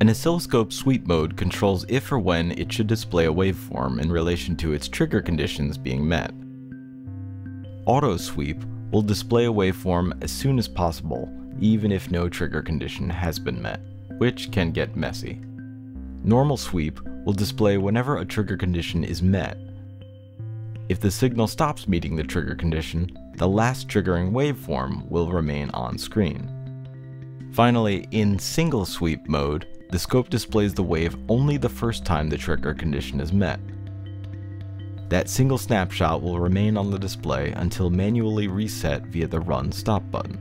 An oscilloscope sweep mode controls if or when it should display a waveform in relation to its trigger conditions being met. Auto sweep will display a waveform as soon as possible, even if no trigger condition has been met, which can get messy. Normal sweep will display whenever a trigger condition is met. If the signal stops meeting the trigger condition, the last triggering waveform will remain on screen. Finally, in single sweep mode, the scope displays the wave only the first time the trigger condition is met. That single snapshot will remain on the display until manually reset via the run stop button.